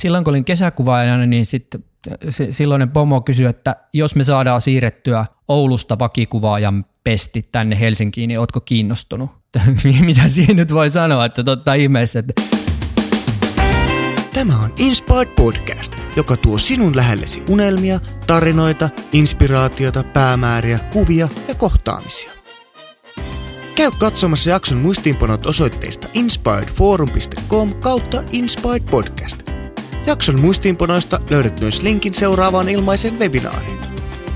silloin kun olin kesäkuvaajana, niin sitten silloinen pomo kysyi, että jos me saadaan siirrettyä Oulusta vakikuvaajan pesti tänne Helsinkiin, niin ootko kiinnostunut? Mitä siihen nyt voi sanoa, että totta ihmeessä. Että... Tämä on Inspired Podcast, joka tuo sinun lähellesi unelmia, tarinoita, inspiraatiota, päämääriä, kuvia ja kohtaamisia. Käy katsomassa jakson muistiinpanot osoitteista inspiredforum.com kautta Inspired Podcast. Jakson muistiinpanoista löydät myös linkin seuraavaan ilmaisen webinaariin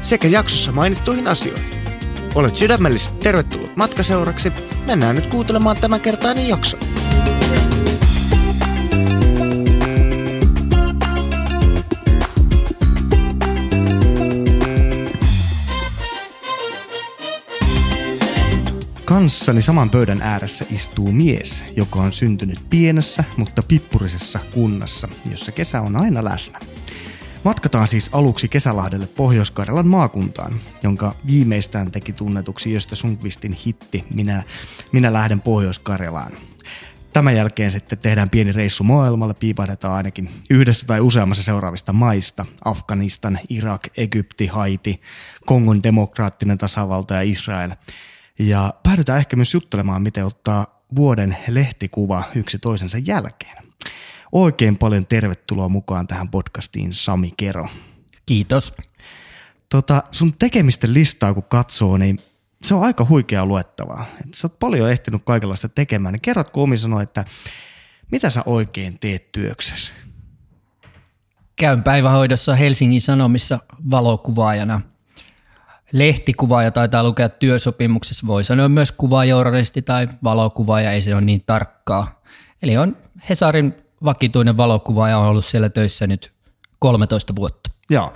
sekä jaksossa mainittuihin asioihin. Olet sydämellisesti tervetullut matkaseuraksi. Mennään nyt kuuntelemaan tämänkertainen jakso. Kanssani saman pöydän ääressä istuu mies, joka on syntynyt pienessä, mutta pippurisessa kunnassa, jossa kesä on aina läsnä. Matkataan siis aluksi Kesälahdelle Pohjois-Karjalan maakuntaan, jonka viimeistään teki tunnetuksi Jöstä Sundqvistin hitti Minä, Minä lähden Pohjois-Karjalaan. Tämän jälkeen sitten tehdään pieni reissu maailmalle, piipahdetaan ainakin yhdessä tai useammassa seuraavista maista. Afganistan, Irak, Egypti, Haiti, Kongon demokraattinen tasavalta ja Israel – ja päädytään ehkä myös juttelemaan, miten ottaa vuoden lehtikuva yksi toisensa jälkeen. Oikein paljon tervetuloa mukaan tähän podcastiin Sami Kero. Kiitos. Tota, sun tekemisten listaa kun katsoo, niin se on aika huikea luettavaa. Et sä oot paljon ehtinyt kaikenlaista tekemään. Niin kerrotko Omi sanoa, että mitä sä oikein teet työksessä? Käyn päivähoidossa Helsingin Sanomissa valokuvaajana – lehtikuvaaja taitaa lukea työsopimuksessa, voi sanoa myös kuvajournalisti tai valokuvaaja, ei se ole niin tarkkaa. Eli on Hesarin vakituinen valokuvaaja on ollut siellä töissä nyt 13 vuotta. Joo,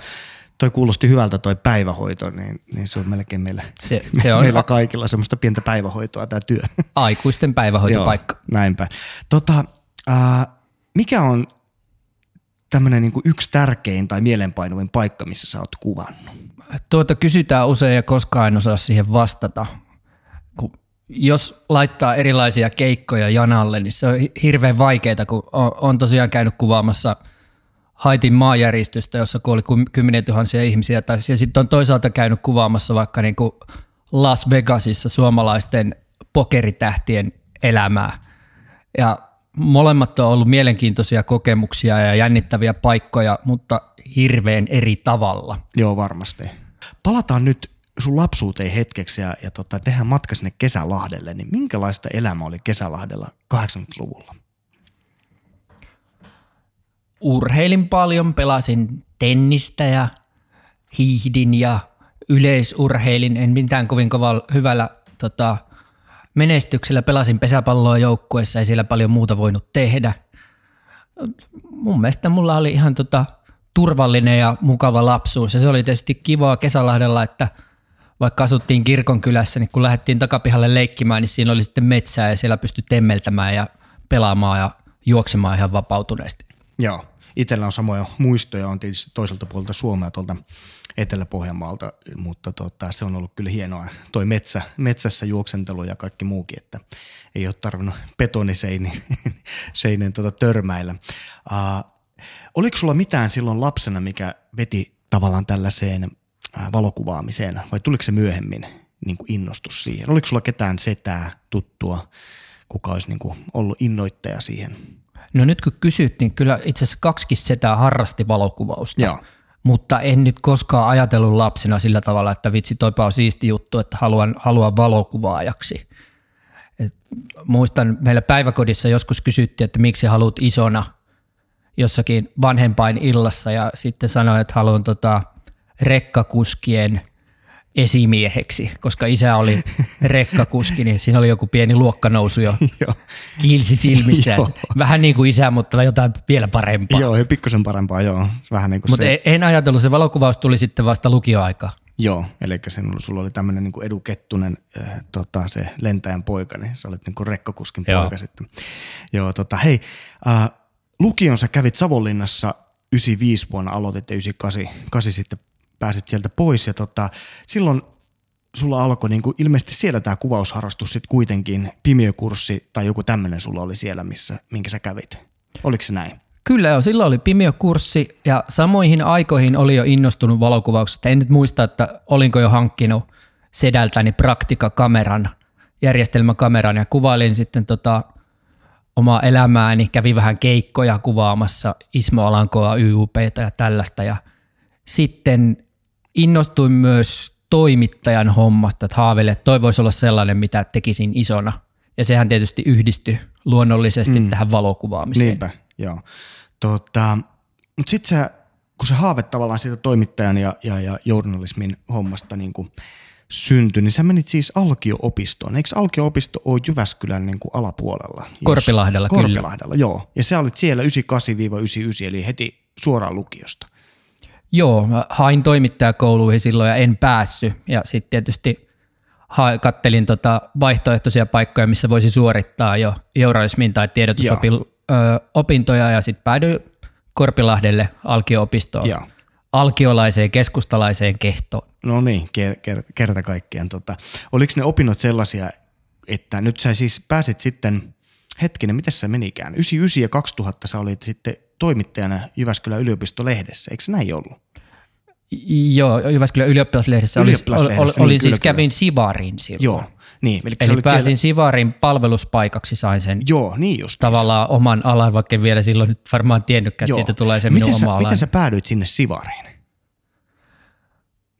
toi kuulosti hyvältä toi päivähoito, niin, niin se on melkein meillä, se, se on meillä kaikilla semmoista pientä päivähoitoa tämä työ. Aikuisten päivähoitopaikka. Joo, näinpä. Tota, äh, mikä on tämmöinen niin yksi tärkein tai mielenpainuvin paikka, missä sä oot kuvannut? Tuota kysytään usein ja koskaan en osaa siihen vastata. Kun jos laittaa erilaisia keikkoja janalle, niin se on hirveän vaikeaa, kun on tosiaan käynyt kuvaamassa Haitin maajäristystä, jossa kuoli kymmeniä tuhansia ihmisiä, tai sitten on toisaalta käynyt kuvaamassa vaikka niin kuin Las Vegasissa suomalaisten pokeritähtien elämää. Ja molemmat on ollut mielenkiintoisia kokemuksia ja jännittäviä paikkoja, mutta hirveän eri tavalla. Joo, varmasti. Palataan nyt sun lapsuuteen hetkeksi ja, ja tota, tehdään matka sinne Kesälahdelle, niin minkälaista elämä oli Kesälahdella 80-luvulla? Urheilin paljon, pelasin tennistä ja hiihdin ja yleisurheilin. En mitään kovin kovalla hyvällä tota, menestyksellä pelasin pesäpalloa joukkueessa, ei siellä paljon muuta voinut tehdä. Mun mielestä mulla oli ihan tota, turvallinen ja mukava lapsuus. Ja se oli tietysti kivaa Kesälahdella, että vaikka asuttiin kirkonkylässä, niin kun lähdettiin takapihalle leikkimään, niin siinä oli sitten metsää ja siellä pystyi temmeltämään ja pelaamaan ja juoksemaan ihan vapautuneesti. Joo, itsellä on samoja muistoja, on tietysti toiselta puolelta Suomea tuolta Etelä-Pohjanmaalta, mutta tota, se on ollut kyllä hienoa. Toi metsä, metsässä juoksentelu ja kaikki muukin, että ei ole tarvinnut betoniseinen seinen tota, törmäillä. Uh, Oliko sulla mitään silloin lapsena, mikä veti tavallaan tällaiseen valokuvaamiseen vai tuliko se myöhemmin niin kuin innostus siihen? Oliko sulla ketään setää, tuttua, kuka olisi niin kuin ollut innoittaja siihen? No nyt kun kysyt, niin kyllä itse asiassa kaksikin setää harrasti valokuvausta. Joo. Mutta en nyt koskaan ajatellut lapsena sillä tavalla, että vitsi toipa on siisti juttu, että haluan, haluan valokuvaajaksi. Et muistan, meillä päiväkodissa joskus kysyttiin, että miksi haluat isona – jossakin vanhempain illassa ja sitten sanoin, että haluan tota rekkakuskien esimieheksi, koska isä oli rekkakuski, niin siinä oli joku pieni luokkanousu jo kiilsi silmissä. Vähän niin kuin isä, mutta jotain vielä parempaa. Joo, pikkusen parempaa, joo. Vähän niin kuin mutta se. en ajatellut, se valokuvaus tuli sitten vasta lukioaika. Joo, eli sen, sulla oli tämmöinen niin edukettunen äh, tota, se lentäjän poika, niin sä olet niin kuin rekkakuskin Joo. poika sitten. Joo, tota, hei, äh, lukion sä kävit Savonlinnassa 95 vuonna aloitit ja 98 8 sitten pääsit sieltä pois ja tota, silloin sulla alkoi niin ilmeisesti siellä tämä kuvausharrastus sitten kuitenkin, pimiökurssi tai joku tämmöinen sulla oli siellä, missä, minkä sä kävit. Oliko se näin? Kyllä joo, silloin oli pimiökurssi ja samoihin aikoihin oli jo innostunut valokuvauksesta. En nyt muista, että olinko jo hankkinut sedältäni praktikakameran, järjestelmäkameran ja kuvailin sitten tota omaa elämääni, kävi vähän keikkoja kuvaamassa Ismo Alankoa, YUPtä ja tällaista ja sitten innostuin myös toimittajan hommasta, että haaveille, että toi voisi olla sellainen, mitä tekisin isona. Ja sehän tietysti yhdistyi luonnollisesti mm. tähän valokuvaamiseen. Niinpä, joo. Tota, Mutta sitten se, kun se haave tavallaan siitä toimittajan ja, ja, ja journalismin hommasta niin kuin syntyi, niin sä menit siis Alkio-opistoon. Eikö Alkio-opisto ole Jyväskylän niin kuin alapuolella? Korpilahdella, Jos, Korpilahdella, kyllä. joo. Ja sä olit siellä 98-99, eli heti suoraan lukiosta. Joo, mä hain toimittajakouluihin silloin ja en päässyt. Ja sitten tietysti kattelin tota vaihtoehtoisia paikkoja, missä voisi suorittaa jo journalismin tai tiedotusopintoja ja sitten päädyin Korpilahdelle alkio-opistoon. Joo. Alkiolaiseen keskustalaiseen kehtoon. No niin, ker- kerta kaikkiaan. Tota, oliko ne opinnot sellaisia, että nyt sä siis pääsit sitten, hetkinen, miten se menikään? 99 ja 2000 sä olit sitten toimittajana Jyväskylän yliopistolehdessä, eikö se näin ollut? Joo, Jyväskylän ylioppilaslehdessä, ylioppilaslehdessä oli, oli, oli niin, siis kyllä, kävin Sivarin silloin. Joo, niin. Eli, eli pääsin siellä... Sivarin palveluspaikaksi, sain sen Joo, niin just. Tavallaan niin. oman alan, vaikka vielä silloin nyt varmaan tiennytkään, että siitä tulee se miten minun sä, oma Miten sä päädyit sinne Sivariin?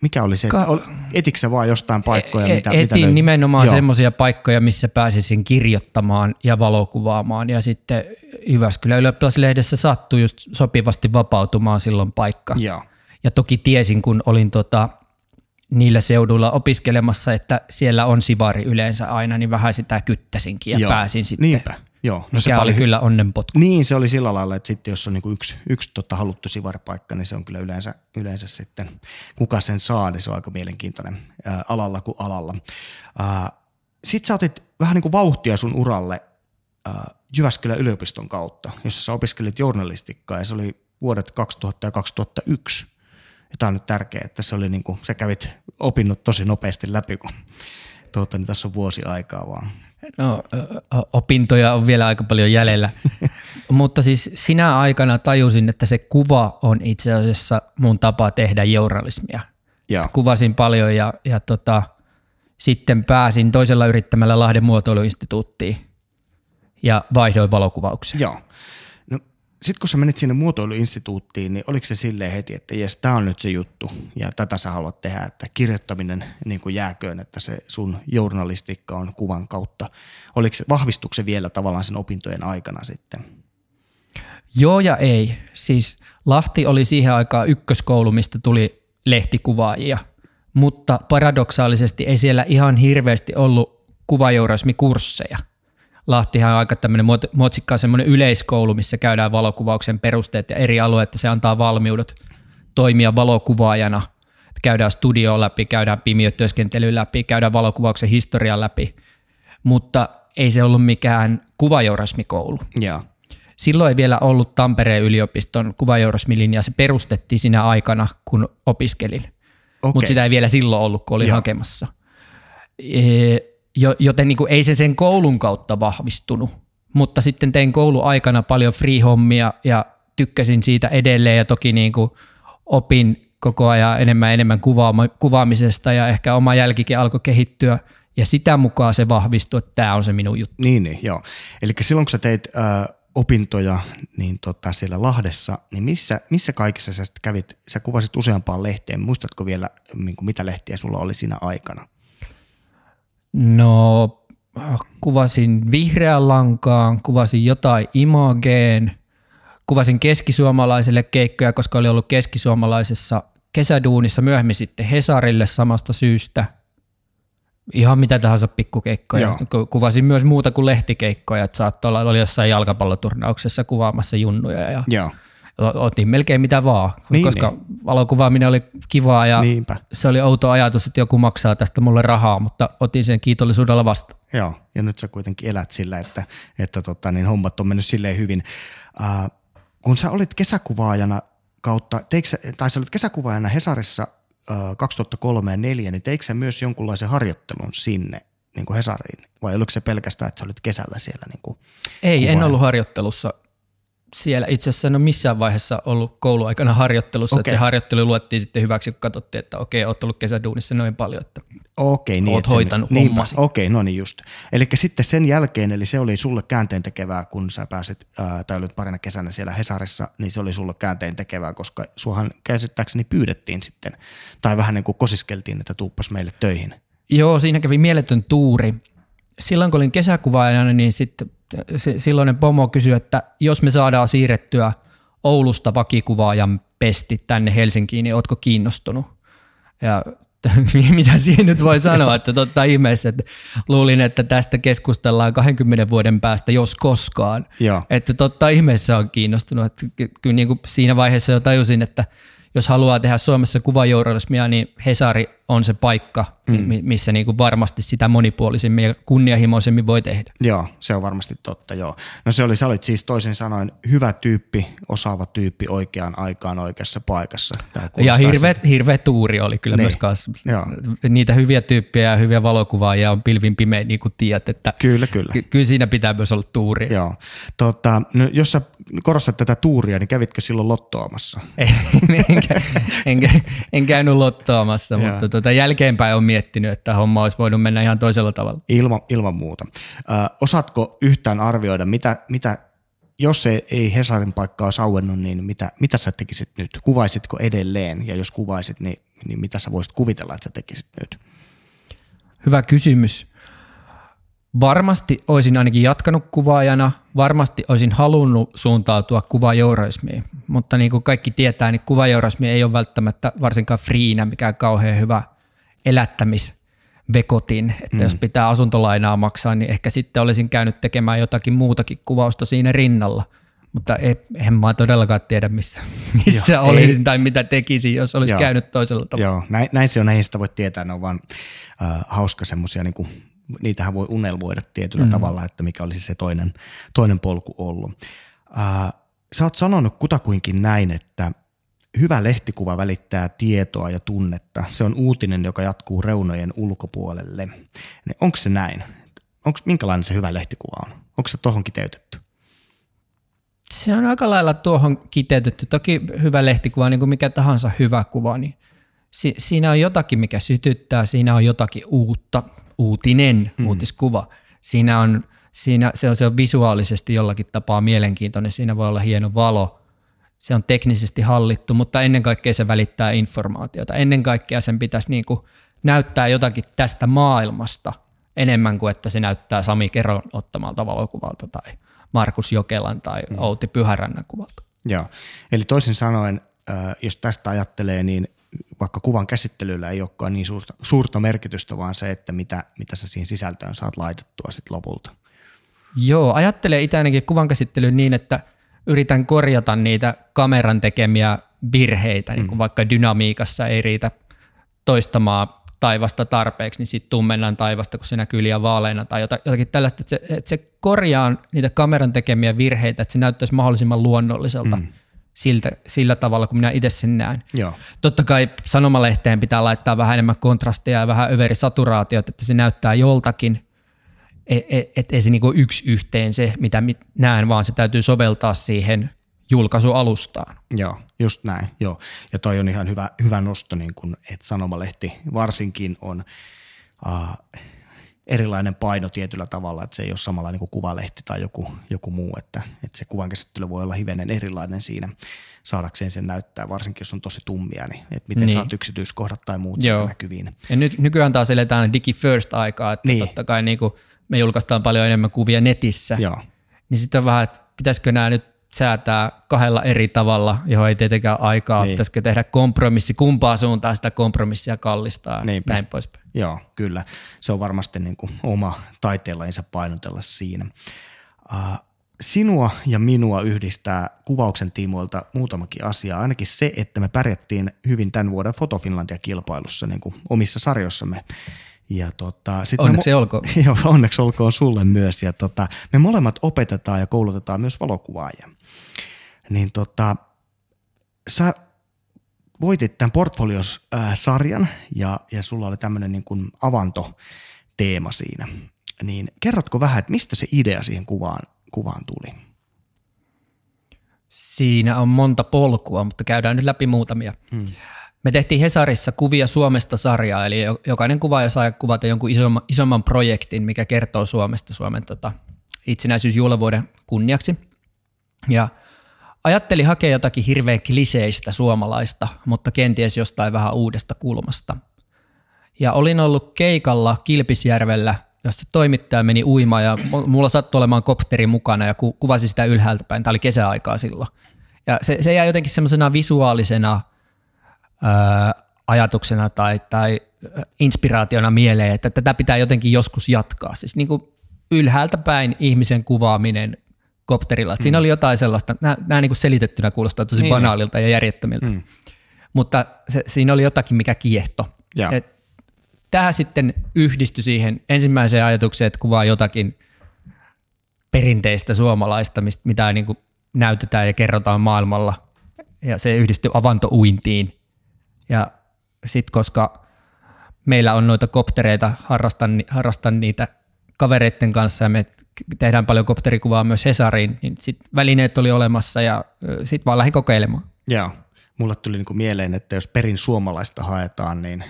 Mikä oli se, Ka- etitkö vaan jostain paikkoja? E- mitä, etin mitä nimenomaan semmoisia paikkoja, missä pääsisin kirjoittamaan ja valokuvaamaan. Ja sitten Jyväskylän ylioppilaslehdessä sattui just sopivasti vapautumaan silloin paikka. Joo. Ja toki tiesin, kun olin tota, niillä seuduilla opiskelemassa, että siellä on sivari yleensä aina, niin vähän sitä kyttäsinkin ja Joo. pääsin sitten. Niinpä. Joo, no se oli kyllä onnenpotku. Niin, se oli sillä lailla, että sitten jos on niinku yksi, yksi tota haluttu sivaripaikka, niin se on kyllä yleensä, yleensä sitten, kuka sen saa, niin se on aika mielenkiintoinen ää, alalla kuin alalla. Sitten sä otit vähän niin kuin vauhtia sun uralle ää, Jyväskylän yliopiston kautta, jossa sä opiskelit journalistikkaa ja se oli vuodet 2000 ja 2001. Ja tämä on nyt tärkeää, että se oli niin kuin, sä kävit opinnot tosi nopeasti läpi, kun tuota, niin tässä on vuosi aikaa vaan. No, opintoja on vielä aika paljon jäljellä, mutta siis sinä aikana tajusin, että se kuva on itse asiassa mun tapa tehdä journalismia. Ja. Kuvasin paljon ja, ja tota, sitten pääsin toisella yrittämällä Lahden muotoiluinstituuttiin ja vaihdoin valokuvaukseen. Joo sitten kun sä menit sinne muotoiluinstituuttiin, niin oliko se silleen heti, että jes, tämä on nyt se juttu ja tätä sä haluat tehdä, että kirjoittaminen niin kuin jääköön, että se sun journalistiikka on kuvan kautta. Oliko se, vahvistuiko se vielä tavallaan sen opintojen aikana sitten? Joo ja ei. Siis Lahti oli siihen aikaan ykköskoulu, mistä tuli lehtikuvaajia, mutta paradoksaalisesti ei siellä ihan hirveästi ollut kuvajournalismikursseja – Lahtihan on aika tämmöinen motsikkaa semmoinen yleiskoulu, missä käydään valokuvauksen perusteet ja eri alueet, että se antaa valmiudet toimia valokuvaajana. Käydään studio läpi, käydään pimiötyöskentely läpi, käydään valokuvauksen historian läpi, mutta ei se ollut mikään kuvajourasmikoulu. Yeah. Silloin ei vielä ollut Tampereen yliopiston kuvajourasmilinja, se perustettiin siinä aikana, kun opiskelin. Okay. Mutta sitä ei vielä silloin ollut, kun olin yeah. hakemassa. E- joten niin kuin ei se sen koulun kautta vahvistunut. Mutta sitten tein kouluaikana paljon free-hommia ja tykkäsin siitä edelleen ja toki niin kuin opin koko ajan enemmän enemmän kuvaama- kuvaamisesta ja ehkä oma jälkikin alkoi kehittyä ja sitä mukaan se vahvistui, että tämä on se minun juttu. Niin, niin joo. Eli silloin kun sä teit äh, opintoja niin tota, siellä Lahdessa, niin missä, missä kaikissa sä kävit, sä kuvasit useampaan lehteen, muistatko vielä niin kuin mitä lehtiä sulla oli siinä aikana? No kuvasin vihreän lankaan, kuvasin jotain imageen, kuvasin keskisuomalaiselle keikkoja, koska oli ollut keskisuomalaisessa kesäduunissa myöhemmin sitten Hesarille samasta syystä. Ihan mitä tahansa pikkukeikkoja. Joo. Kuvasin myös muuta kuin lehtikeikkoja, että saattoi olla oli jossain jalkapalloturnauksessa kuvaamassa junnuja ja Joo otin melkein mitä vaan, niin, koska niin. valokuvaaminen oli kivaa ja Niinpä. se oli outo ajatus, että joku maksaa tästä mulle rahaa, mutta otin sen kiitollisuudella vastaan. Joo, ja nyt sä kuitenkin elät sillä, että, että tota, niin hommat on mennyt silleen hyvin. Äh, kun sä olit kesäkuvaajana kautta, teikö, tai sä olit kesäkuvaajana Hesarissa äh, 2003 ja 2004, niin teikö sä myös jonkunlaisen harjoittelun sinne niin kuin Hesariin, vai oliko se pelkästään, että sä olit kesällä siellä? Niin kuin Ei, kuvaajana? en ollut harjoittelussa siellä itse asiassa en ole missään vaiheessa ollut kouluaikana harjoittelussa, okay. että se harjoittelu luettiin sitten hyväksi, kun katsottiin, että okei, oot ollut kesäduunissa noin paljon, että okei, niin, oot hoitanut niin, hommasi. Okei, no niin just. Eli sitten sen jälkeen, eli se oli sulle käänteen tekevää, kun sä pääsit, ää, tai olit parina kesänä siellä Hesarissa, niin se oli sulle käänteen tekevää, koska suhan käsittääkseni pyydettiin sitten, tai vähän niin kuin kosiskeltiin, että tuuppas meille töihin. Joo, siinä kävi mieletön tuuri. Silloin kun olin kesäkuvaajana, niin sitten silloinen pomo kysyi, että jos me saadaan siirrettyä Oulusta vakikuvaajan pesti tänne Helsinkiin, niin ootko kiinnostunut? Ja mitä siihen nyt voi sanoa, että totta ihmeessä, että luulin, että tästä keskustellaan 20 vuoden päästä, jos koskaan. Joo. Että totta ihmeessä on kiinnostunut. Että kyllä niin kuin siinä vaiheessa jo tajusin, että jos haluaa tehdä Suomessa kuvajournalismia, niin Hesari on se paikka, mm. missä niin kuin varmasti sitä monipuolisemmin ja kunnianhimoisemmin voi tehdä. Joo, se on varmasti totta, joo. No se oli, sä olit siis toisin sanoen hyvä tyyppi, osaava tyyppi oikeaan aikaan oikeassa paikassa. Ja hirveä, hirveä tuuri oli kyllä niin. myös kanssa. Joo. Niitä hyviä tyyppejä ja hyviä valokuvaajia on pilvin pimeä, niin kuin tiedät, että kyllä, kyllä. Ky- kyllä siinä pitää myös olla tuuri. Joo. Tota, no, jos sä korostat tätä tuuria, niin kävitkö silloin lottoamassa? en, en, en käynyt lottoamassa, mutta tota, jälkeenpäin on miettinyt, että homma olisi voinut mennä ihan toisella tavalla. Ilma, ilman muuta. Ö, osaatko yhtään arvioida, mitä, mitä jos se ei Hesarin paikkaa sauennut, niin mitä, mitä sä tekisit nyt? Kuvaisitko edelleen? Ja jos kuvaisit, niin, niin mitä sä voisit kuvitella, että sä tekisit nyt? Hyvä kysymys. Varmasti olisin ainakin jatkanut kuvaajana, varmasti olisin halunnut suuntautua kuvajournalismiin, mutta niin kuin kaikki tietää, niin kuvajournalismi ei ole välttämättä varsinkaan friinä mikään kauhean hyvä elättämisvekotin, että mm. jos pitää asuntolainaa maksaa, niin ehkä sitten olisin käynyt tekemään jotakin muutakin kuvausta siinä rinnalla, mutta en mä todellakaan tiedä, missä, missä Joo, olisin ei. tai mitä tekisin, jos olisi Joo. käynyt toisella tavalla. Joo, näin, näin se on, näin sitä voi tietää, ne on vaan äh, hauska semmoisia niin niitähän voi unelmoida tietyllä mm. tavalla, että mikä olisi se toinen, toinen polku ollut. Äh, sä oot sanonut kutakuinkin näin, että hyvä lehtikuva välittää tietoa ja tunnetta. Se on uutinen, joka jatkuu reunojen ulkopuolelle. Onko se näin? Onko, minkälainen se hyvä lehtikuva on? Onko se tuohon kiteytetty? Se on aika lailla tuohon kiteytetty. Toki hyvä lehtikuva, niin kuin mikä tahansa hyvä kuva, niin si- siinä on jotakin, mikä sytyttää, siinä on jotakin uutta, uutinen, mm. uutiskuva. Siinä on, siinä, se, on, se on visuaalisesti jollakin tapaa mielenkiintoinen, siinä voi olla hieno valo, se on teknisesti hallittu, mutta ennen kaikkea se välittää informaatiota. Ennen kaikkea sen pitäisi niin kuin näyttää jotakin tästä maailmasta enemmän kuin että se näyttää Sami Keron ottamalta valokuvalta tai Markus Jokelan tai mm. Outi Pyhärannan kuvalta. Joo, eli toisin sanoen, jos tästä ajattelee, niin vaikka kuvan käsittelyllä ei olekaan niin suurta, suurta merkitystä, vaan se, että mitä, mitä sä siihen sisältöön saat laitettua sitten lopulta. Joo, ajattelen itse ainakin kuvan käsittelyyn niin, että yritän korjata niitä kameran tekemiä virheitä, niin kuin mm. vaikka dynamiikassa ei riitä toistamaan taivasta tarpeeksi, niin sitten tummennan taivasta, kun se näkyy liian vaaleina tai jotakin tällaista, että se, että se korjaa niitä kameran tekemiä virheitä, että se näyttäisi mahdollisimman luonnolliselta. Mm siltä, sillä tavalla, kun minä itse sen näen. Joo. Totta kai sanomalehteen pitää laittaa vähän enemmän kontrastia ja vähän överisaturaatiot, että se näyttää joltakin, että et, et ei se niinku yksi yhteen se, mitä näen, vaan se täytyy soveltaa siihen julkaisualustaan. Joo, just näin. Joo. Ja toi on ihan hyvä, hyvä nosto, niin kun, että sanomalehti varsinkin on uh, erilainen paino tietyllä tavalla, että se ei ole samalla niin kuin kuvalehti tai joku, joku muu, että, että se kuvan käsittely voi olla hivenen erilainen siinä saadakseen sen näyttää, varsinkin jos on tosi tummia, niin että miten niin. saat yksityiskohdat tai muut näkyviin. Ja nyt, nykyään taas eletään digi first aikaa, että niin. totta kai niin kuin me julkaistaan paljon enemmän kuvia netissä, Joo. niin sitten on vähän, että pitäisikö nämä nyt säätää kahdella eri tavalla, johon ei tietenkään aikaa, niin. pitäisikö tehdä kompromissi, kumpaa suuntaan sitä kompromissia kallistaa Niinpä. näin poispäin. Joo, kyllä. Se on varmasti niin kuin oma taiteenlajinsa painotella siinä. Uh, sinua ja minua yhdistää kuvauksen tiimoilta muutamakin asia. Ainakin se, että me pärjättiin hyvin tämän vuoden Foto Finlandia-kilpailussa niin kuin omissa sarjossamme. Ja tota, sit onneksi me, olkoon. Joo, onneksi olkoon sulle myös. Ja tota, me molemmat opetetaan ja koulutetaan myös valokuvaajia. Niin tota, sä voitit tämän Portfolios-sarjan ja, ja sulla oli tämmöinen niin kuin avantoteema siinä. Niin kerrotko vähän, että mistä se idea siihen kuvaan, kuvaan tuli? Siinä on monta polkua, mutta käydään nyt läpi muutamia. Hmm. Me tehtiin Hesarissa kuvia Suomesta sarjaa, eli jokainen kuvaaja saa kuvata jonkun isomman, isomman projektin, mikä kertoo Suomesta Suomen tota, itsenäisyysjuhlavuoden kunniaksi. Ja ajattelin hakea jotakin hirveän kliseistä suomalaista, mutta kenties jostain vähän uudesta kulmasta. Ja olin ollut keikalla Kilpisjärvellä, jossa toimittaja meni uimaan ja mulla sattui olemaan kopteri mukana ja kuvasi sitä ylhäältä päin. Tämä oli kesäaikaa silloin. Ja se, se jäi jotenkin semmoisena visuaalisena ajatuksena tai, tai inspiraationa mieleen, että tätä pitää jotenkin joskus jatkaa. Siis niin kuin ylhäältä päin ihmisen kuvaaminen kopterilla. Mm. Siinä oli jotain sellaista, nämä, nämä niin kuin selitettynä kuulostaa tosi niin. banaalilta ja järjettömiltä, mm. mutta se, siinä oli jotakin, mikä kiehto. Tämä sitten yhdistyi siihen ensimmäiseen ajatukseen, että kuvaa jotakin perinteistä suomalaista, mistä, mitä niin kuin näytetään ja kerrotaan maailmalla. Ja se yhdistyi avantouintiin. Ja sitten koska meillä on noita koptereita, harrastan, harrastan niitä kavereiden kanssa ja me tehdään paljon kopterikuvaa myös Hesariin, niin sit välineet oli olemassa ja sitten vaan lähdin kokeilemaan. Joo, mulle tuli niinku mieleen, että jos perin suomalaista haetaan, niin,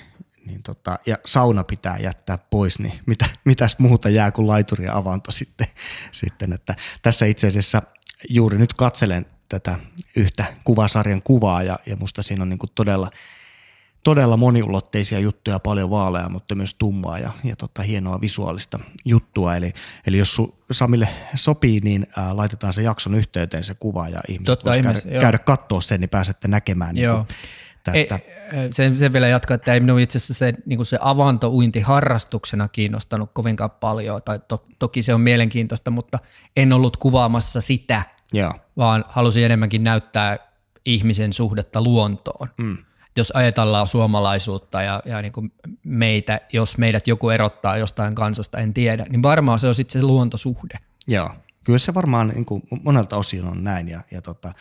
niin tota, ja sauna pitää jättää pois, niin mitä, mitäs muuta jää kuin laituri ja avanto sitten. sitten että tässä itse asiassa juuri nyt katselen tätä yhtä kuvasarjan kuvaa ja, ja musta siinä on niinku todella – todella moniulotteisia juttuja, paljon vaaleaa, mutta myös tummaa ja, ja tota, hienoa visuaalista juttua. Eli, eli jos su, Samille sopii, niin ää, laitetaan se jakson yhteyteen se kuva ja ihmiset Totta, ihmis, käydä, käydä katsoa sen, niin pääsette näkemään niin joo. Niin tästä. Ei, sen, sen vielä jatkaa, että ei minun itse asiassa se, niin se avantouinti harrastuksena kiinnostanut kovinkaan paljon, tai to, toki se on mielenkiintoista, mutta en ollut kuvaamassa sitä, Joo. vaan halusin enemmänkin näyttää ihmisen suhdetta luontoon. Mm jos ajatellaan suomalaisuutta ja, ja niin kuin meitä, jos meidät joku erottaa jostain kansasta, en tiedä, niin varmaan se on sitten se luontosuhde. Joo, kyllä se varmaan niin kuin monelta osin on näin ja, ja tota,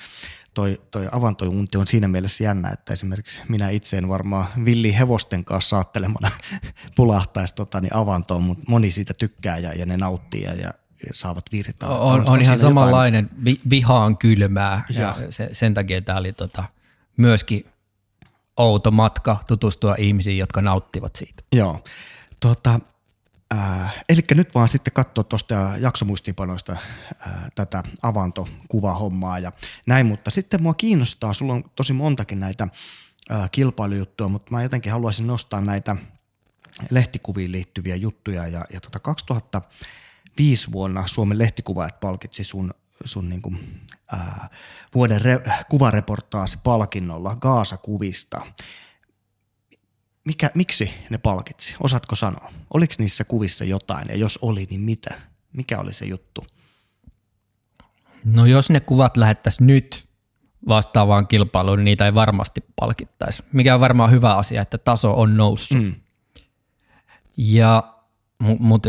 toi, toi avantojuunti on siinä mielessä jännä, että esimerkiksi minä itse en varmaan villi hevosten kanssa saattelemana pulahtaisi tota, niin avantoon, mutta moni siitä tykkää ja, ja ne nauttii ja, ja saavat virtaa. On, on, on ihan samanlainen, vi, vihaan kylmää ja, ja se, sen takia tämä oli tota, myöskin outo matka tutustua ihmisiin, jotka nauttivat siitä. Joo. Tota, äh, eli nyt vaan sitten katsoa tuosta jaksomuistiinpanoista äh, tätä avantokuvahommaa ja näin, mutta sitten mua kiinnostaa, sulla on tosi montakin näitä äh, kilpailujuttuja, mutta mä jotenkin haluaisin nostaa näitä lehtikuviin liittyviä juttuja ja, ja tota 2005 vuonna Suomen lehtikuvaajat palkitsi sun sun niin kuin, ää, vuoden re- kuvareportaasi palkinnolla Gaasa-kuvista. Mikä, miksi ne palkitsi? Osaatko sanoa? Oliko niissä kuvissa jotain ja jos oli, niin mitä? Mikä oli se juttu? No jos ne kuvat lähettäisiin nyt vastaavaan kilpailuun, niin niitä ei varmasti palkittaisi. Mikä on varmaan hyvä asia, että taso on noussut. Mm. Ja, mutta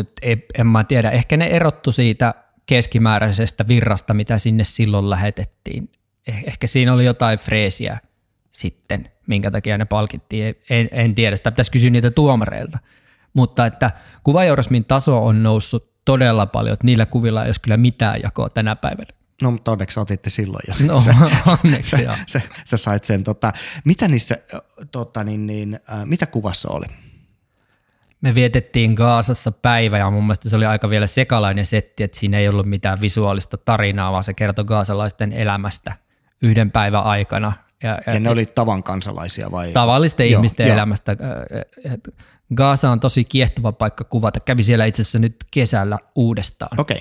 en mä tiedä, ehkä ne erottu siitä keskimääräisestä virrasta, mitä sinne silloin lähetettiin. Eh, ehkä siinä oli jotain freesiä sitten, minkä takia ne palkittiin. En, en tiedä, sitä pitäisi kysyä niitä tuomareilta. Mutta että kuvajournalismin taso on noussut todella paljon, että niillä kuvilla ei olisi kyllä mitään jakoa tänä päivänä. No, mutta onneksi otitte silloin jo. No, sä, onneksi sä, sä, sä, sait sen. Tota, mitä niissä, tota, niin, niin, äh, mitä kuvassa oli? Me vietettiin Gaasassa päivä ja mun mielestä se oli aika vielä sekalainen setti, että siinä ei ollut mitään visuaalista tarinaa, vaan se kertoi gaasalaisten elämästä yhden päivän aikana. Ja, ja, ja ne oli tavan kansalaisia vai? Tavallisten joo, ihmisten jo. elämästä. Gaasa on tosi kiehtova paikka kuvata. Kävi siellä itse asiassa nyt kesällä uudestaan. Okay.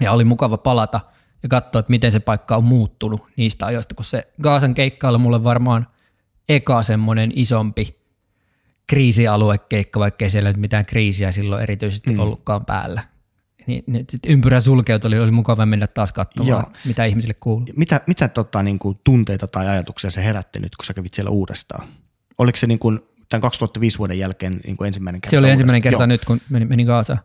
Ja oli mukava palata ja katsoa, että miten se paikka on muuttunut niistä ajoista, kun se Gaasan keikkailu mulle varmaan eka semmoinen isompi kriisialuekeikka, vaikka ei siellä nyt mitään kriisiä silloin erityisesti mm. ollutkaan päällä. Niin, niin sit ympyrä sulkeutui, oli, oli mukava mennä taas katsomaan, Joo. mitä ihmisille kuuluu. Mitä, mitä tota, niin kuin, tunteita tai ajatuksia se herätti nyt, kun sä kävit siellä uudestaan? Oliko se niin kuin, tämän 2005 vuoden jälkeen niin kuin ensimmäinen kerta? Se oli uudestaan? ensimmäinen kerta Joo. nyt, kun menin, menin Gaasaan.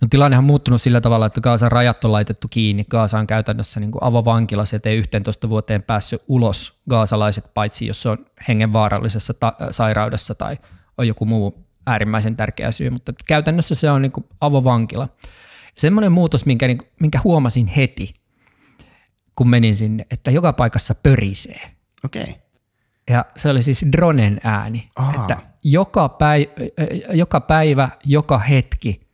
No, tilannehan on muuttunut sillä tavalla, että Gaasan rajat on laitettu kiinni. Gaasa on käytännössä niin kuin avovankila, sieltä ei 11 vuoteen päässyt ulos gaasalaiset, paitsi jos on hengenvaarallisessa ta- sairaudessa tai on joku muu äärimmäisen tärkeä syy, mutta käytännössä se on niin kuin avovankila. Semmoinen muutos, minkä, niin, minkä huomasin heti, kun menin sinne, että joka paikassa pörisee. Okei. Okay. Ja se oli siis dronen ääni, Aa. että joka, päivä, joka päivä, joka hetki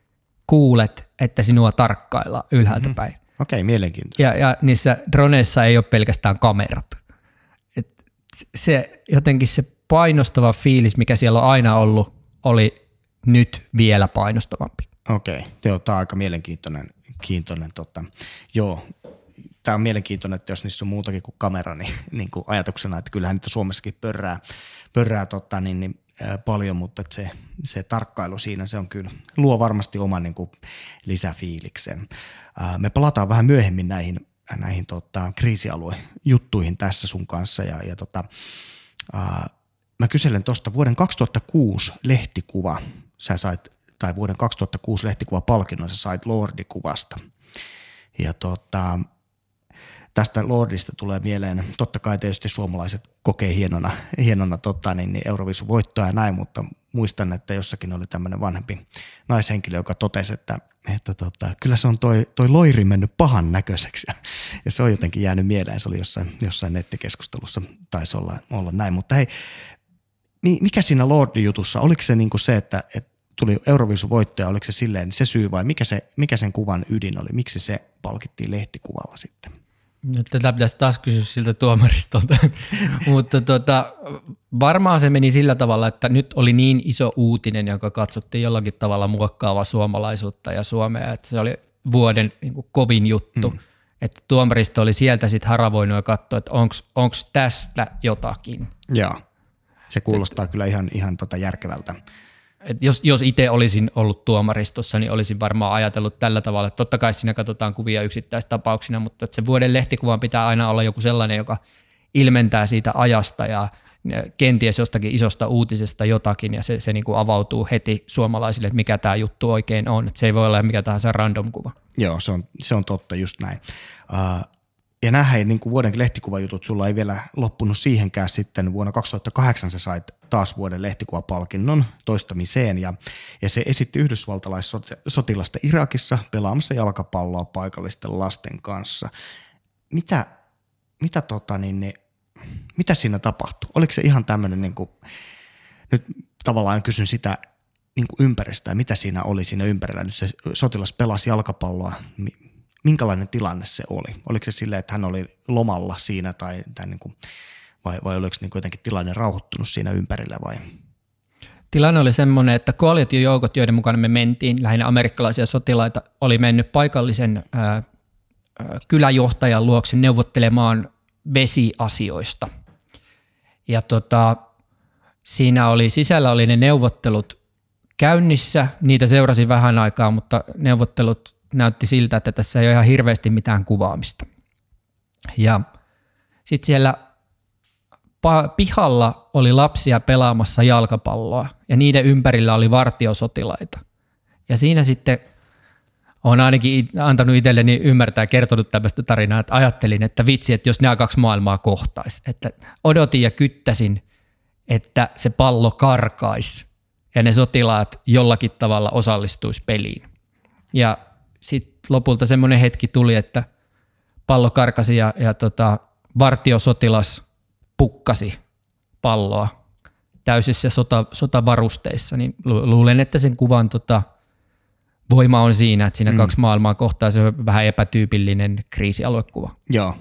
kuulet, että sinua tarkkaillaan ylhäältä päin. Okei, okay, mielenkiintoista. Ja, ja niissä droneissa ei ole pelkästään kamerat. Et se jotenkin se painostava fiilis, mikä siellä on aina ollut, oli nyt vielä painostavampi. Okei, okay. Tämä on aika mielenkiintoinen. Kiintoinen, tota. Joo, tämä on mielenkiintoinen, että jos niissä on muutakin kuin kamera, niin, niin kuin ajatuksena, että kyllähän niitä Suomessakin pörrää, pörrää tota, niin, niin, ää, paljon, mutta se, se tarkkailu siinä, se on kyllä, luo varmasti oman niin kuin, lisäfiiliksen. Ää, me palataan vähän myöhemmin näihin, näihin tota, kriisialuejuttuihin tässä sun kanssa ja, ja tota, ää, mä kyselen tuosta vuoden 2006 lehtikuva, sä sait, tai vuoden 2006 lehtikuva palkinnon. Sä sait Lordi-kuvasta. Ja tota, tästä Lordista tulee mieleen, totta kai tietysti suomalaiset kokee hienona, hienona tota, niin, niin Eurovisun voittoa ja näin, mutta muistan, että jossakin oli tämmöinen vanhempi naishenkilö, joka totesi, että, että tota, kyllä se on toi, toi loiri mennyt pahan näköiseksi. Ja se on jotenkin jäänyt mieleen, se oli jossain, jossain nettikeskustelussa, taisi olla, olla näin, mutta hei, mikä siinä Lordi-jutussa, oliko se niin kuin se, että, että tuli Eurovisun voittaja, oliko se silleen se syy vai mikä, se, mikä sen kuvan ydin oli, miksi se palkittiin lehtikuvalla sitten? Nyt tätä pitäisi taas kysyä siltä tuomaristolta, mutta tota, varmaan se meni sillä tavalla, että nyt oli niin iso uutinen, joka katsottiin jollakin tavalla muokkaava suomalaisuutta ja Suomea, että se oli vuoden niin kuin, kovin juttu. Mm. Että tuomaristo oli sieltä sitten haravoinut ja katsoa, että onko tästä jotakin. Joo, se kuulostaa Et, kyllä ihan, ihan tota järkevältä. Et jos, jos itse olisin ollut tuomaristossa, niin olisin varmaan ajatellut tällä tavalla, että totta kai siinä katsotaan kuvia yksittäistapauksina, mutta se vuoden lehtikuvan pitää aina olla joku sellainen, joka ilmentää siitä ajasta ja kenties jostakin isosta uutisesta jotakin ja se, se niin kuin avautuu heti suomalaisille, että mikä tämä juttu oikein on. Että se ei voi olla mikä tahansa random kuva. Joo, se on, se on totta, just näin. Uh, ja nähdä niin kuin vuoden lehtikuvajutut, sulla ei vielä loppunut siihenkään sitten. Vuonna 2008 sä sait taas vuoden lehtikuvapalkinnon toistamiseen ja, ja se esitti yhdysvaltalaissotilasta Irakissa pelaamassa jalkapalloa paikallisten lasten kanssa. Mitä, mitä, tota, niin, niin, mitä siinä tapahtui? Oliko se ihan tämmöinen, niin nyt tavallaan kysyn sitä niin kuin ympäristä, mitä siinä oli siinä ympärillä. Nyt se sotilas pelasi jalkapalloa, minkälainen tilanne se oli? Oliko se silleen, että hän oli lomalla siinä tai, tai niin kuin, vai, vai oliko niin jotenkin tilanne rauhoittunut siinä ympärillä vai? Tilanne oli semmoinen, että koalitiojoukot, joiden mukana me mentiin, lähinnä amerikkalaisia sotilaita, oli mennyt paikallisen ää, kyläjohtajan luokse neuvottelemaan vesiasioista. Ja tota, siinä oli, sisällä oli ne neuvottelut käynnissä, niitä seurasi vähän aikaa, mutta neuvottelut näytti siltä, että tässä ei ole ihan hirveästi mitään kuvaamista. Ja sitten siellä pihalla oli lapsia pelaamassa jalkapalloa ja niiden ympärillä oli vartiosotilaita. Ja siinä sitten olen ainakin antanut itselleni ymmärtää ja kertonut tämmöistä tarinaa, että ajattelin, että vitsi, että jos nämä kaksi maailmaa kohtaisi. Että odotin ja kyttäsin, että se pallo karkaisi ja ne sotilaat jollakin tavalla osallistuisi peliin. Ja sitten lopulta semmoinen hetki tuli, että pallo karkasi ja, ja tota, vartiosotilas pukkasi palloa täysissä sota, sotavarusteissa, niin luulen, että sen kuvan tota, voima on siinä, että siinä mm. kaksi maailmaa kohtaa se on vähän epätyypillinen kriisialuekuva. Joo,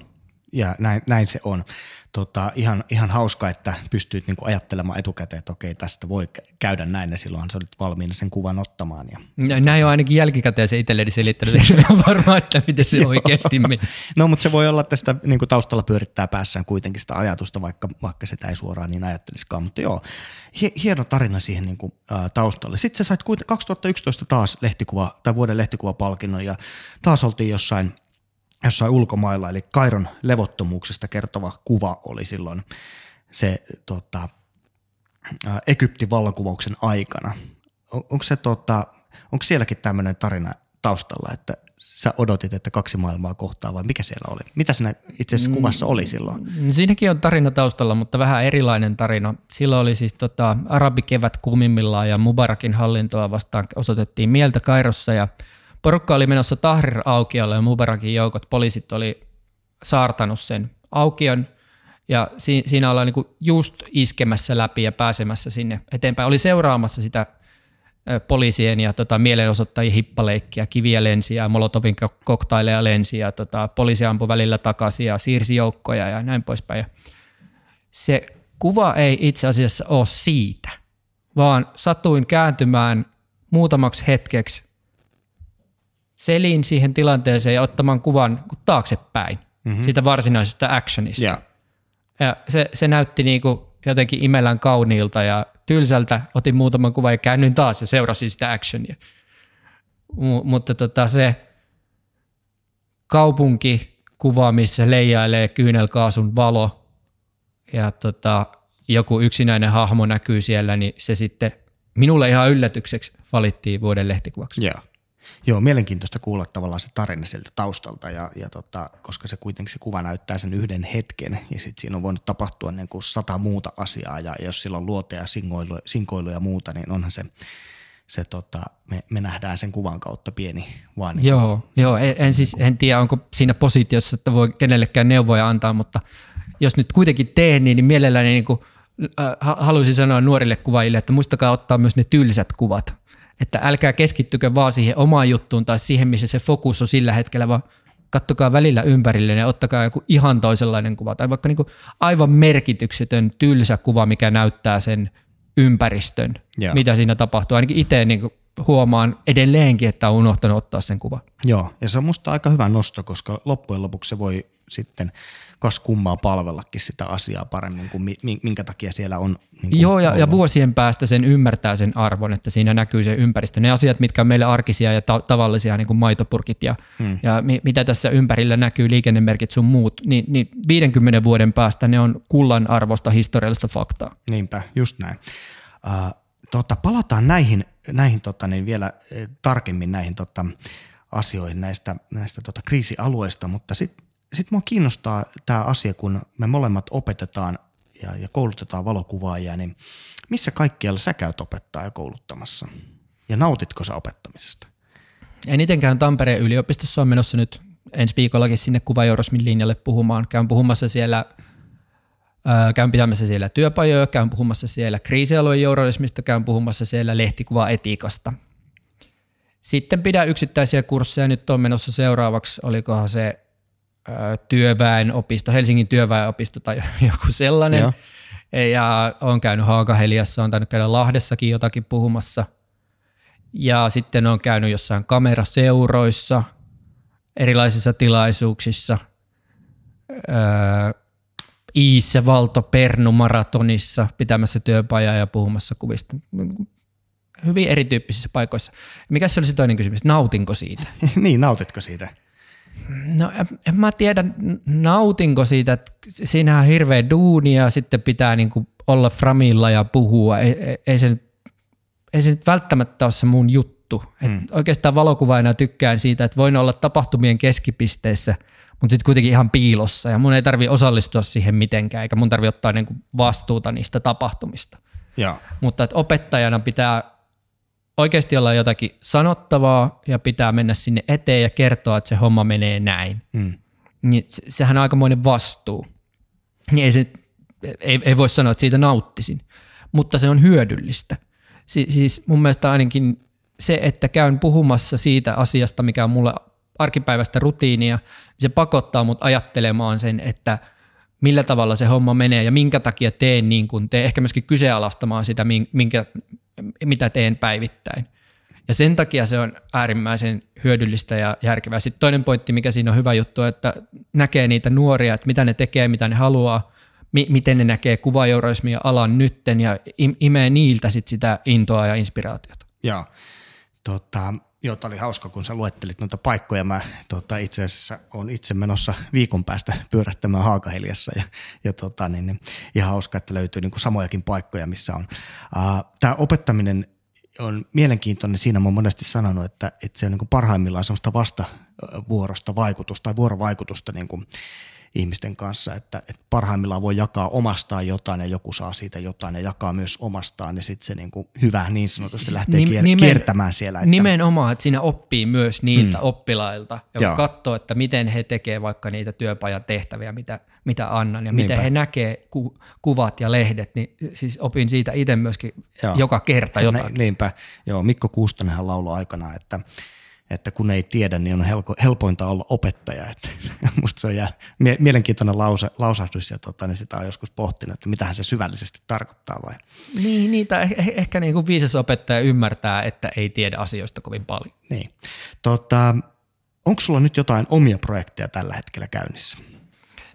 ja näin, näin se on tota, ihan, ihan hauska, että pystyit niinku ajattelemaan etukäteen, että okei, tästä voi käydä näin, ja silloin sä olit valmiina sen kuvan ottamaan. Ja, no, näin on ainakin jälkikäteen se itselleni selittänyt, että en varma, että miten se oikeasti meni. no, mutta se voi olla, että sitä niinku taustalla pyörittää päässään kuitenkin sitä ajatusta, vaikka, vaikka sitä ei suoraan niin ajattelisikaan. Mutta joo, hieno tarina siihen niinku, ä, taustalle. Sitten sä sait 2011 taas lehtikuva, tai vuoden lehtikuvapalkinnon, ja taas oltiin jossain – jossain ulkomailla, eli Kairon levottomuuksista kertova kuva oli silloin se tota, Egyptin vallankumouksen aikana. On, onko, se, tota, onko sielläkin tämmöinen tarina taustalla, että sä odotit, että kaksi maailmaa kohtaa vai mikä siellä oli? Mitä siinä itse asiassa kuvassa oli silloin? Mm, siinäkin on tarina taustalla, mutta vähän erilainen tarina. Silloin oli siis tota, arabikevät kuumimmillaan ja Mubarakin hallintoa vastaan osoitettiin mieltä Kairossa ja – Porukka oli menossa Tahrir aukiolle ja Mubarakin joukot, poliisit oli saartanut sen aukion ja si- siinä ollaan niin just iskemässä läpi ja pääsemässä sinne eteenpäin. Oli seuraamassa sitä poliisien ja tota, mielenosoittajien hippaleikkiä, kiviä lensi ja Molotovin koktaileja lensi ja tota, poliisi ampui välillä takaisin ja siirsi joukkoja ja näin poispäin. Ja se kuva ei itse asiassa ole siitä, vaan satuin kääntymään muutamaksi hetkeksi selin siihen tilanteeseen ja ottamaan kuvan taaksepäin mm-hmm. siitä varsinaisesta actionista. Yeah. Ja se, se näytti niin kuin jotenkin imellän kauniilta ja tylsältä. Otin muutaman kuvan ja käännyin taas ja seurasin sitä actionia. M- mutta tota, se kaupunkikuva, missä leijailee kyynelkaasun valo ja tota, joku yksinäinen hahmo näkyy siellä, niin se sitten minulle ihan yllätykseksi valittiin vuoden lehtikuvaksi. Yeah. Joo, mielenkiintoista kuulla tavallaan se tarina sieltä taustalta, ja, ja tota, koska se kuitenkin se kuva näyttää sen yhden hetken, ja sitten siinä on voinut tapahtua niin kuin sata muuta asiaa, ja jos sillä on luote ja sinkoilu, sinkoilu ja muuta, niin onhan se, se tota, me, me nähdään sen kuvan kautta pieni vaan. Niin joo, joo en, en, siis, en tiedä, onko siinä positiossa, että voi kenellekään neuvoja antaa, mutta jos nyt kuitenkin teen, niin, niin mielelläni niin kuin, äh, haluaisin sanoa nuorille kuvaajille, että muistakaa ottaa myös ne tylsät kuvat, että älkää keskittykö vaan siihen omaan juttuun tai siihen, missä se fokus on sillä hetkellä, vaan kattokaa välillä ympärille ja ottakaa joku ihan toisenlainen kuva tai vaikka niin kuin aivan merkityksetön tylsä kuva, mikä näyttää sen ympäristön, yeah. mitä siinä tapahtuu. Ainakin itse niin huomaan edelleenkin, että on unohtanut ottaa sen kuvan. Joo, ja se on musta aika hyvä nosto, koska loppujen lopuksi se voi sitten kas kummaa palvellakin sitä asiaa paremmin kuin minkä takia siellä on. Niin kuin Joo, ja, ja vuosien päästä sen ymmärtää sen arvon, että siinä näkyy se ympäristö. Ne asiat, mitkä on meille arkisia ja ta- tavallisia, niin kuin maitopurkit ja, hmm. ja mi- mitä tässä ympärillä näkyy, liikennemerkit sun muut, niin, niin 50 vuoden päästä ne on kullan arvosta historiallista faktaa. Niinpä, just näin. Uh, tota, palataan näihin, näihin tota, niin vielä eh, tarkemmin näihin tota, asioihin näistä, näistä tota, kriisialueista, mutta sitten sitten mua kiinnostaa tämä asia, kun me molemmat opetetaan ja, ja koulutetaan valokuvaajia, niin missä kaikkialla sä käyt opettaa ja kouluttamassa? Ja nautitko sä opettamisesta? Eniten käyn Tampereen yliopistossa, on menossa nyt ensi viikollakin sinne kuvajourosmin linjalle puhumaan. Käyn puhumassa siellä käyn pitämässä siellä työpajoja, käyn puhumassa siellä kriisialueen journalismista, käyn puhumassa siellä lehtikuvaetiikasta. Sitten pidän yksittäisiä kursseja, nyt on menossa seuraavaksi, olikohan se työväenopisto, Helsingin työväenopisto tai joku sellainen. Joo. Ja olen käynyt Haakaheliassa, on tainnut käydä Lahdessakin jotakin puhumassa. Ja sitten on käynyt jossain kameraseuroissa, erilaisissa tilaisuuksissa. Öö, Iissä Valto Pernu maratonissa pitämässä työpajaa ja puhumassa kuvista. Hyvin erityyppisissä paikoissa. Mikä se oli se toinen kysymys? Nautinko siitä? niin, nautitko siitä? No en mä tiedä, nautinko siitä, että siinä on hirveä duuni ja sitten pitää niin kuin olla framilla ja puhua. Ei, ei, ei, se, ei se nyt välttämättä ole se mun juttu. Et hmm. Oikeastaan valokuvaajana tykkään siitä, että voin olla tapahtumien keskipisteessä, mutta sitten kuitenkin ihan piilossa. Ja mun ei tarvi osallistua siihen mitenkään, eikä mun tarvi ottaa niin kuin vastuuta niistä tapahtumista. Ja. Mutta että opettajana pitää oikeasti olla jotakin sanottavaa ja pitää mennä sinne eteen ja kertoa, että se homma menee näin. Mm. Niin sehän on aikamoinen vastuu. Niin ei, se, ei, ei voi sanoa, että siitä nauttisin, mutta se on hyödyllistä. Si, siis mun mielestä ainakin se, että käyn puhumassa siitä asiasta, mikä on mulle arkipäiväistä rutiinia, niin se pakottaa mut ajattelemaan sen, että millä tavalla se homma menee ja minkä takia teen niin kuin teen, ehkä myöskin kyseenalaistamaan sitä, minkä, mitä teen päivittäin. Ja sen takia se on äärimmäisen hyödyllistä ja järkevää. Sitten toinen pointti, mikä siinä on hyvä juttu, että näkee niitä nuoria, että mitä ne tekee, mitä ne haluaa, mi- miten ne näkee kuvajournalismia alan nytten ja imee niiltä sit sitä intoa ja inspiraatiota. Joo. Tota, Joo, tämä oli hauska, kun sä luettelit noita paikkoja. Mä tota, itse asiassa olen itse menossa viikon päästä pyörättämään Haakaheliassa ja, ja tota, niin, niin, ihan hauska, että löytyy niin kuin samojakin paikkoja, missä on. Uh, tämä opettaminen on mielenkiintoinen. Siinä mä oon monesti sanonut, että, että se on niin kuin parhaimmillaan sellaista vastavuorosta vaikutusta tai vuorovaikutusta niin kuin ihmisten kanssa, että, että parhaimmillaan voi jakaa omastaan jotain ja joku saa siitä jotain ja jakaa myös omastaan ja sitten se niin kuin hyvä niin sanotusti siis lähtee Nim, nimen, kiertämään siellä. Että... Nimenomaan, että siinä oppii myös niiltä mm. oppilailta, joka katsoo, että miten he tekevät vaikka niitä työpajan tehtäviä, mitä, mitä annan ja Niinpä. miten he näkee ku, kuvat ja lehdet, niin siis opin siitä itse myöskin Joo. joka kerta jotain. Niinpä, joo Mikko Kuustonenhan lauloi aikana, että että kun ei tiedä, niin on helko, helpointa olla opettaja. Että musta se on jää, mie, mielenkiintoinen lause, lausahdus ja tota, niin sitä on joskus pohtinut, että mitähän se syvällisesti tarkoittaa vai? Niin, niitä eh, eh, ehkä niin kuin viisas opettaja ymmärtää, että ei tiedä asioista kovin paljon. Niin. Tota, onko sulla nyt jotain omia projekteja tällä hetkellä käynnissä?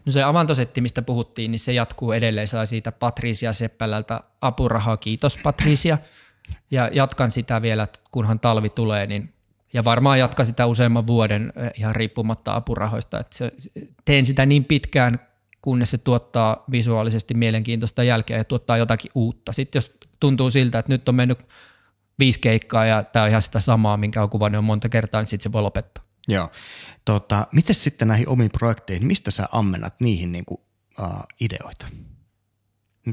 No se avantosetti, mistä puhuttiin, niin se jatkuu edelleen. Saa siitä Patricia Seppälältä apurahaa. Kiitos Patricia. Ja jatkan sitä vielä, kunhan talvi tulee, niin ja varmaan jatkaa sitä useamman vuoden eh, ihan riippumatta apurahoista. Että se, teen sitä niin pitkään, kunnes se tuottaa visuaalisesti mielenkiintoista jälkeä ja tuottaa jotakin uutta. Sitten jos tuntuu siltä, että nyt on mennyt viisi keikkaa ja tämä on ihan sitä samaa, minkä on kuvannut monta kertaa, niin sitten se voi lopettaa. Joo. Tota, miten sitten näihin omiin projekteihin, mistä sä ammennat niihin niin kuin, uh, ideoita?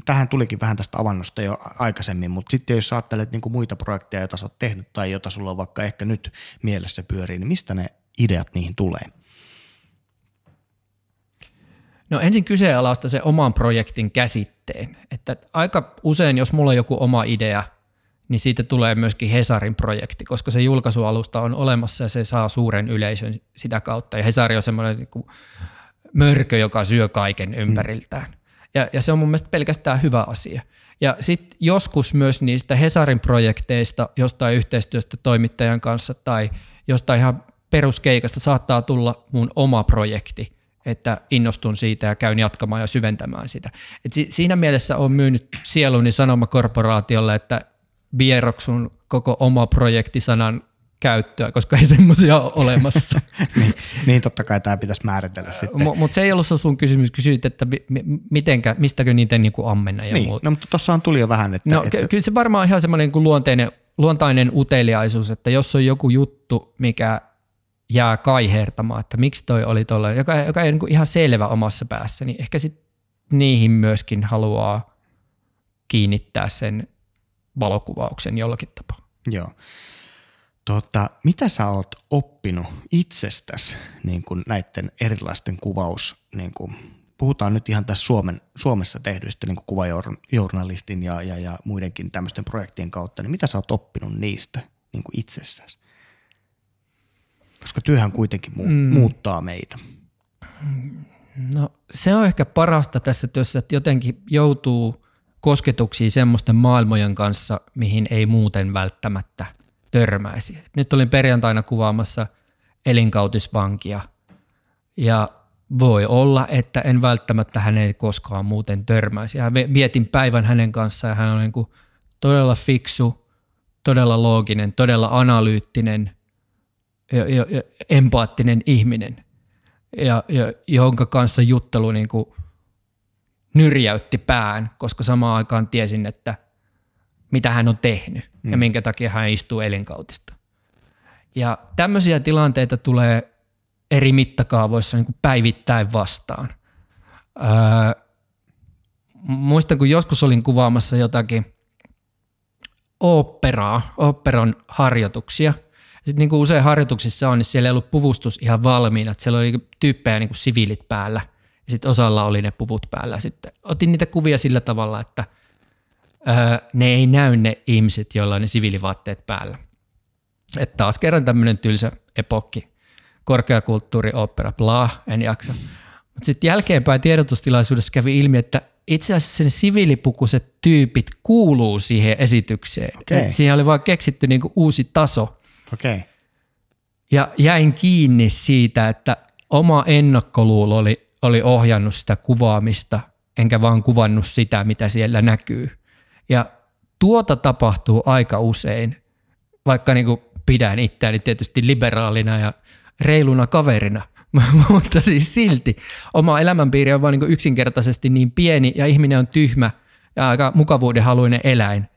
Tähän tulikin vähän tästä avannosta jo aikaisemmin, mutta sitten jos ajattelet niin kuin muita projekteja, joita sä oot tehnyt tai joita sulla on vaikka ehkä nyt mielessä pyörii, niin mistä ne ideat niihin tulee? No ensin kyseenalaista se oman projektin käsitteen. Että aika usein, jos mulla on joku oma idea, niin siitä tulee myöskin Hesarin projekti, koska se julkaisualusta on olemassa ja se saa suuren yleisön sitä kautta. Ja Hesari on semmoinen niin mörkö, joka syö kaiken ympäriltään. Ja, ja se on mun mielestä pelkästään hyvä asia. Ja sitten joskus myös niistä Hesarin projekteista, jostain yhteistyöstä toimittajan kanssa tai jostain ihan peruskeikasta saattaa tulla mun oma projekti, että innostun siitä ja käyn jatkamaan ja syventämään sitä. Et si- siinä mielessä on myynyt sieluni sanomakorporaatiolle, että vieroksun koko oma projektisanan käyttöä, koska ei semmoisia ole olemassa. niin, niin, totta kai tämä pitäisi määritellä sitten. M- mutta se ei ollut se sun kysymys. Kysyit, että mitenkä, mistäkö niitä niin kuin ammenna ja niin, muuta. No mutta tuossahan tuli jo vähän. Että, no, että kyllä se varmaan ihan semmoinen niin kuin luonteinen, luontainen uteliaisuus, että jos on joku juttu, mikä jää kaihertamaan, että miksi toi oli tuolla, joka, joka ei niin kuin ihan selvä omassa päässä, niin ehkä sit niihin myöskin haluaa kiinnittää sen valokuvauksen jollakin tapaa. Joo. Tota, mitä sä oot oppinut itsestäsi niin kuin näiden erilaisten kuvaus, niin kuin, puhutaan nyt ihan tässä Suomen, Suomessa tehdyistä niin kuvajournalistin ja, ja, ja muidenkin tämmöisten projektien kautta, niin mitä sä oot oppinut niistä niin kuin itsestäsi? Koska työhän kuitenkin mu- mm. muuttaa meitä. No se on ehkä parasta tässä työssä, että jotenkin joutuu kosketuksiin semmoisten maailmojen kanssa, mihin ei muuten välttämättä – törmäisi. Nyt olin perjantaina kuvaamassa elinkautisvankia ja voi olla, että en välttämättä hänen koskaan muuten törmäisi. Ja vietin päivän hänen kanssaan ja hän oli niin todella fiksu, todella looginen, todella analyyttinen ja, ja, ja empaattinen ihminen, ja, ja, jonka kanssa juttelu niin kuin nyrjäytti pään, koska samaan aikaan tiesin, että – mitä hän on tehnyt mm. ja minkä takia hän istuu elinkautista. Ja tämmöisiä tilanteita tulee eri mittakaavoissa niin kuin päivittäin vastaan. Öö, muistan, kun joskus olin kuvaamassa jotakin operaa, operan harjoituksia. Sitten niin kuin usein harjoituksissa on, niin siellä ei ollut puvustus ihan valmiina. Että siellä oli tyyppejä niin kuin siviilit päällä ja sitten osalla oli ne puvut päällä. Sitten otin niitä kuvia sillä tavalla, että – ne ei näy ne ihmiset, joilla on ne siviilivaatteet päällä. Että taas kerran tämmöinen tylsä epokki, korkeakulttuuri, opera, bla, en jaksa. Mutta sitten jälkeenpäin tiedotustilaisuudessa kävi ilmi, että itse asiassa sen siviilipukuiset tyypit kuuluu siihen esitykseen. Okay. siihen oli vaan keksitty niinku uusi taso. Okay. Ja jäin kiinni siitä, että oma ennakkoluulo oli, oli ohjannut sitä kuvaamista, enkä vaan kuvannut sitä, mitä siellä näkyy. Ja tuota tapahtuu aika usein, vaikka niin kuin pidän itseäni tietysti liberaalina ja reiluna kaverina, mutta siis silti oma elämänpiiri on vain niin yksinkertaisesti niin pieni ja ihminen on tyhmä ja aika mukavuudenhaluinen eläin.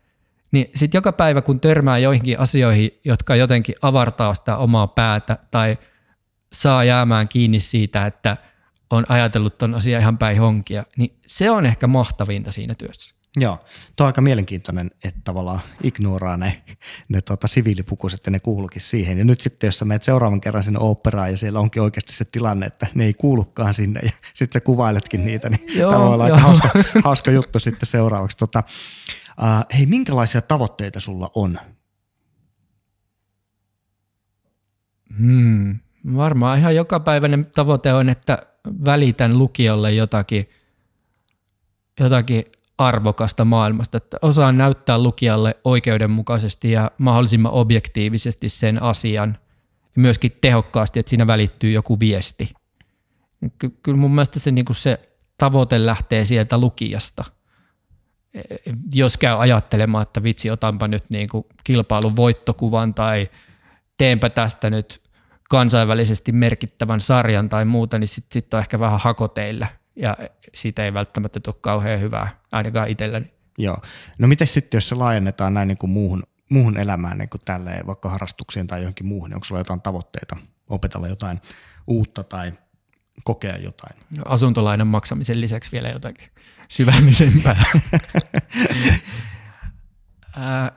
Niin sitten joka päivä, kun törmää joihinkin asioihin, jotka jotenkin avartaa sitä omaa päätä tai saa jäämään kiinni siitä, että on ajatellut ton asian ihan päin honkia, niin se on ehkä mahtavinta siinä työssä. Joo, tuo on aika mielenkiintoinen, että tavallaan ignoraa ne, ne tota, siviilipukuiset ja ne kuulukin siihen. Ja nyt sitten, jos sä menet seuraavan kerran sinne operaan ja siellä onkin oikeasti se tilanne, että ne ei kuulukaan sinne ja sitten sä kuvailetkin niitä, niin joo, tämä on aika hauska, hauska juttu sitten seuraavaksi. Tota, uh, hei, minkälaisia tavoitteita sulla on? Hmm, varmaan ihan jokapäiväinen tavoite on, että välitän lukijolle jotakin, jotakin arvokasta maailmasta, että osaan näyttää lukijalle oikeudenmukaisesti ja mahdollisimman objektiivisesti sen asian ja myöskin tehokkaasti, että siinä välittyy joku viesti. Ky- kyllä mun mielestä se, niin se tavoite lähtee sieltä lukijasta. Jos käy ajattelemaan, että vitsi, otanpa nyt niin kuin kilpailun voittokuvan tai teenpä tästä nyt kansainvälisesti merkittävän sarjan tai muuta, niin sitten sit on ehkä vähän hakoteilla – ja siitä ei välttämättä tule kauhean hyvää, ainakaan itselläni. Joo. No miten sitten, jos se laajennetaan näin niin kuin muuhun, muuhun elämään, niin kuin tälleen, vaikka harrastuksiin tai johonkin muuhun, niin onko sulla jotain tavoitteita opetella jotain uutta tai kokea jotain? No, asuntolainan maksamisen lisäksi vielä jotakin syvällisempää. Ää,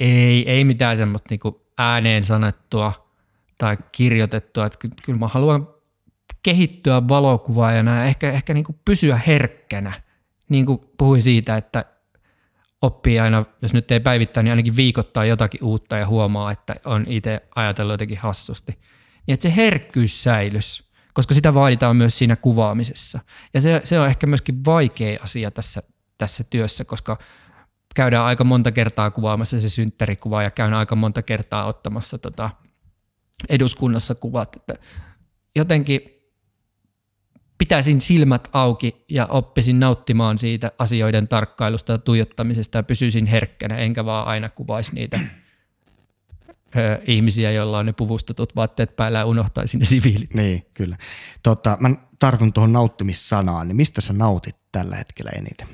ei, ei mitään semmoista niin ääneen sanottua tai kirjoitettua, että kyllä mä haluan kehittyä valokuvaajana ja ehkä, ehkä niin kuin pysyä herkkänä. Niin kuin puhuin siitä, että oppii aina, jos nyt ei päivittää, niin ainakin viikoittaa jotakin uutta ja huomaa, että on itse ajatellut jotenkin hassusti. Niin että se herkkyys säilys, koska sitä vaaditaan myös siinä kuvaamisessa. Ja se, se on ehkä myöskin vaikea asia tässä, tässä työssä, koska käydään aika monta kertaa kuvaamassa se synttärikuva ja käyn aika monta kertaa ottamassa tota eduskunnassa kuvat. Että jotenkin pitäisin silmät auki ja oppisin nauttimaan siitä asioiden tarkkailusta ja tuijottamisesta ja pysyisin herkkänä, enkä vaan aina kuvaisi niitä ö, ihmisiä, joilla on ne puvustetut vaatteet päällä ja unohtaisin ne siviilit. Niin, kyllä. Tota, mä tartun tuohon nauttimissanaan, niin mistä sä nautit tällä hetkellä eniten?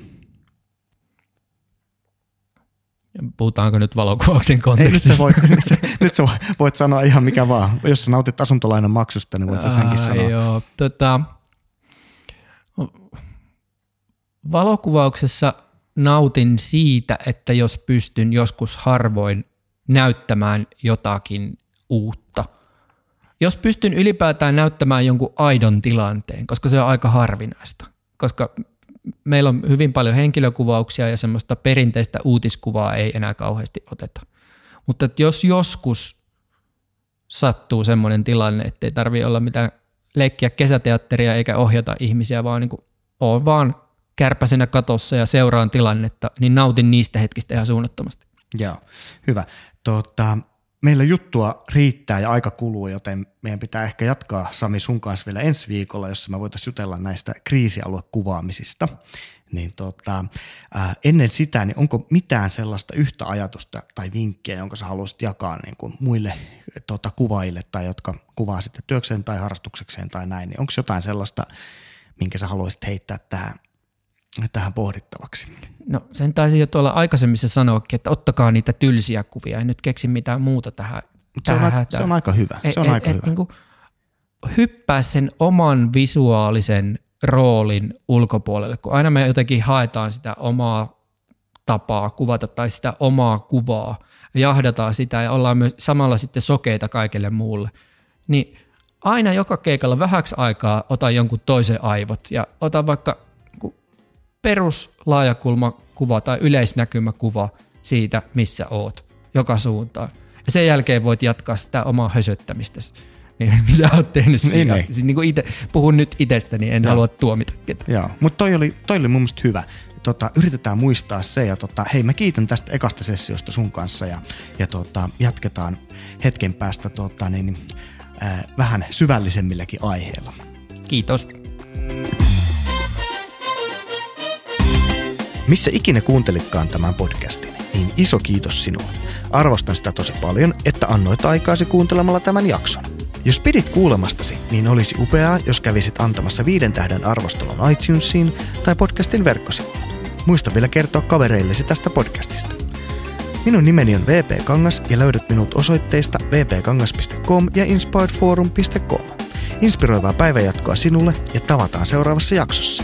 Puhutaanko nyt valokuvauksen kontekstissa? Ei, nyt, sä voit, nyt, sä, nyt sä voit sanoa ihan mikä vaan. Jos sä nautit asuntolainan maksusta, niin voit sä senkin sanoa. Joo, tota, Valokuvauksessa nautin siitä, että jos pystyn joskus harvoin näyttämään jotakin uutta. Jos pystyn ylipäätään näyttämään jonkun aidon tilanteen, koska se on aika harvinaista. Koska meillä on hyvin paljon henkilökuvauksia ja semmoista perinteistä uutiskuvaa ei enää kauheasti oteta. Mutta jos joskus sattuu semmoinen tilanne, ettei tarvitse olla mitään leikkiä kesäteatteria eikä ohjata ihmisiä, vaan niin kuin vaan kärpäsenä katossa ja seuraan tilannetta, niin nautin niistä hetkistä ihan suunnattomasti. Joo, hyvä. Tota, meillä juttua riittää ja aika kuluu, joten meidän pitää ehkä jatkaa Sami sun kanssa vielä ensi viikolla, jossa me voitaisiin jutella näistä kriisialuekuvaamisista. Niin tota, ää, ennen sitä, niin onko mitään sellaista yhtä ajatusta tai vinkkiä, jonka sä haluaisit jakaa niin kuin muille tota, kuvaajille tai jotka kuvaa sitten työkseen tai harrastuksekseen tai näin, niin onko jotain sellaista, minkä sä haluaisit heittää tähän tähän pohdittavaksi? No sen taisi jo tuolla aikaisemmissa sanoakin, että ottakaa niitä tylsiä kuvia, en nyt keksi mitään muuta tähän. se, on aika, se on aika hyvä. Se on et, aika et, hyvä. Niin kuin hyppää sen oman visuaalisen roolin ulkopuolelle, kun aina me jotenkin haetaan sitä omaa tapaa kuvata tai sitä omaa kuvaa, jahdataan sitä ja ollaan myös samalla sitten sokeita kaikille muulle, niin aina joka keikalla vähäksi aikaa ota jonkun toisen aivot ja ota vaikka peruslaajakulmakuva tai yleisnäkymäkuva siitä, missä oot, joka suuntaan. Ja sen jälkeen voit jatkaa sitä omaa hösöttämistä. Niin, mitä oot tehnyt niin, siinä? Niin, siis niin kuin ite, puhun nyt itsestäni, en Joo. halua tuomita ketään. Joo, mutta toi oli, toi oli mun mielestä hyvä. Tota, yritetään muistaa se ja tota, hei mä kiitän tästä ekasta sessiosta sun kanssa ja, ja tota, jatketaan hetken päästä tota, niin, äh, vähän syvällisemmilläkin aiheilla. Kiitos. Missä ikinä kuuntelitkaan tämän podcastin, niin iso kiitos sinulle. Arvostan sitä tosi paljon, että annoit aikaasi kuuntelemalla tämän jakson. Jos pidit kuulemastasi, niin olisi upeaa, jos kävisit antamassa viiden tähden arvostelun iTunesiin tai podcastin verkkosivuilla. Muista vielä kertoa kavereillesi tästä podcastista. Minun nimeni on VP Kangas ja löydät minut osoitteista vpkangas.com ja inspiredforum.com. Inspiroivaa päivänjatkoa sinulle ja tavataan seuraavassa jaksossa.